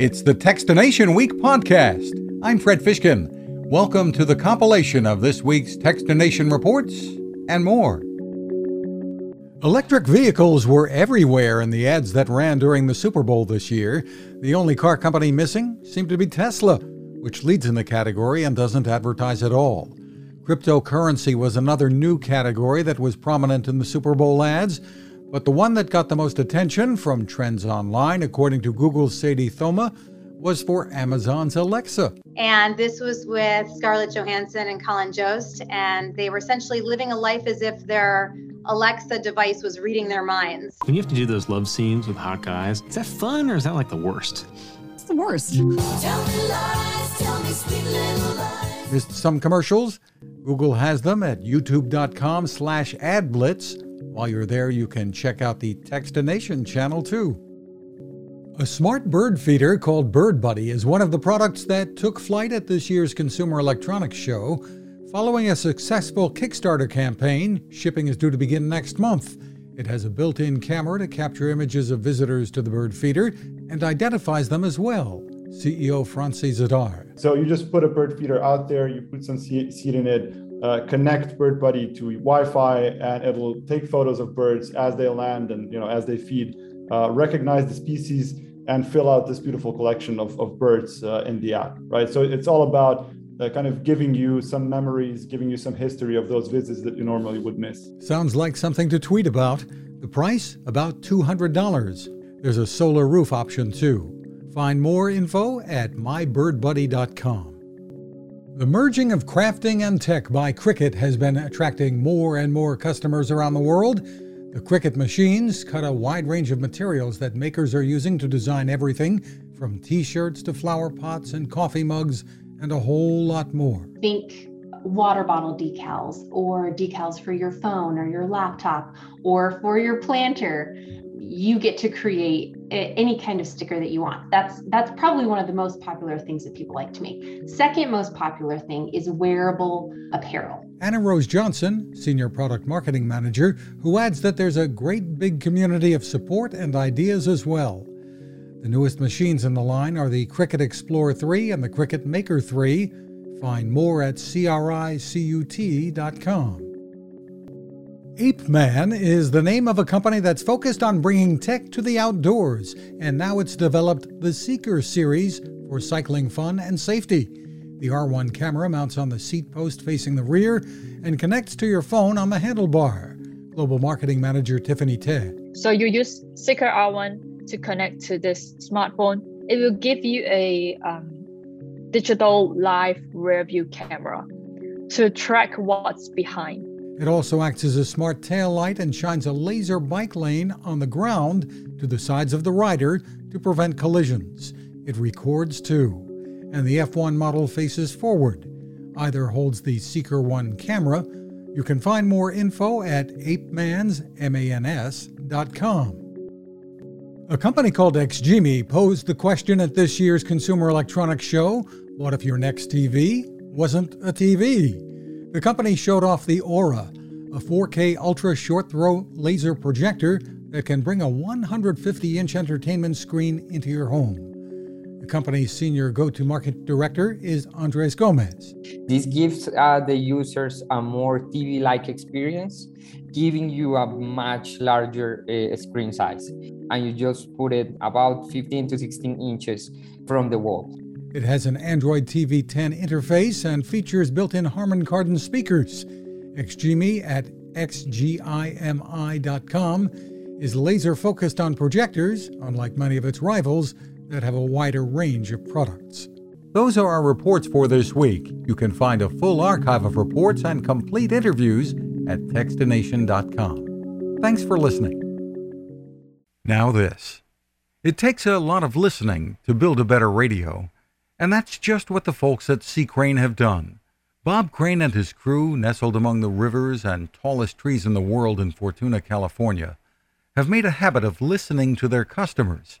It's the Techstination Week podcast. I'm Fred Fishkin. Welcome to the compilation of this week's Techstination reports and more. Electric vehicles were everywhere in the ads that ran during the Super Bowl this year. The only car company missing seemed to be Tesla, which leads in the category and doesn't advertise at all. Cryptocurrency was another new category that was prominent in the Super Bowl ads, but the one that got the most attention from Trends Online, according to Google's Sadie Thoma, was for Amazon's Alexa. And this was with Scarlett Johansson and Colin Jost, and they were essentially living a life as if their Alexa device was reading their minds. When you have to do those love scenes with hot guys, is that fun or is that like the worst? It's the worst. Missed some commercials? Google has them at youtube.com slash adblitz while you're there, you can check out the Techstination channel too. A smart bird feeder called Bird Buddy is one of the products that took flight at this year's Consumer Electronics Show. Following a successful Kickstarter campaign, shipping is due to begin next month. It has a built in camera to capture images of visitors to the bird feeder and identifies them as well. CEO Francis Zidar. So you just put a bird feeder out there, you put some seed in it, uh, connect BirdBuddy to Wi-Fi, and it'll take photos of birds as they land and you know as they feed, uh, recognize the species, and fill out this beautiful collection of, of birds uh, in the app. Right. So it's all about uh, kind of giving you some memories, giving you some history of those visits that you normally would miss. Sounds like something to tweet about. The price about two hundred dollars. There's a solar roof option too. Find more info at mybirdbuddy.com. The merging of crafting and tech by Cricut has been attracting more and more customers around the world. The Cricut machines cut a wide range of materials that makers are using to design everything from t shirts to flower pots and coffee mugs and a whole lot more. Think water bottle decals or decals for your phone or your laptop or for your planter you get to create any kind of sticker that you want. That's that's probably one of the most popular things that people like to make. Second most popular thing is wearable apparel. Anna Rose Johnson, senior product marketing manager, who adds that there's a great big community of support and ideas as well. The newest machines in the line are the Cricut Explorer 3 and the Cricut Maker 3. Find more at cricut.com. ApeMan is the name of a company that's focused on bringing tech to the outdoors, and now it's developed the Seeker series for cycling fun and safety. The R1 camera mounts on the seat post facing the rear and connects to your phone on the handlebar. Global Marketing Manager Tiffany Te. So you use Seeker R1 to connect to this smartphone. It will give you a um, digital live rear view camera to track what's behind. It also acts as a smart tail light and shines a laser bike lane on the ground to the sides of the rider to prevent collisions. It records too. And the F1 model faces forward. Either holds the Seeker 1 camera. You can find more info at apemans.com. A company called XGIMI posed the question at this year's Consumer Electronics Show what if your next TV wasn't a TV? The company showed off the Aura, a 4K ultra short throw laser projector that can bring a 150 inch entertainment screen into your home. The company's senior go to market director is Andres Gomez. This gives uh, the users a more TV like experience, giving you a much larger uh, screen size. And you just put it about 15 to 16 inches from the wall. It has an Android TV 10 interface and features built in Harman Kardon speakers. XGIMI at xgimi.com is laser focused on projectors, unlike many of its rivals that have a wider range of products. Those are our reports for this week. You can find a full archive of reports and complete interviews at techstination.com. Thanks for listening. Now, this. It takes a lot of listening to build a better radio. And that's just what the folks at C. Crane have done. Bob Crane and his crew, nestled among the rivers and tallest trees in the world in Fortuna, California, have made a habit of listening to their customers.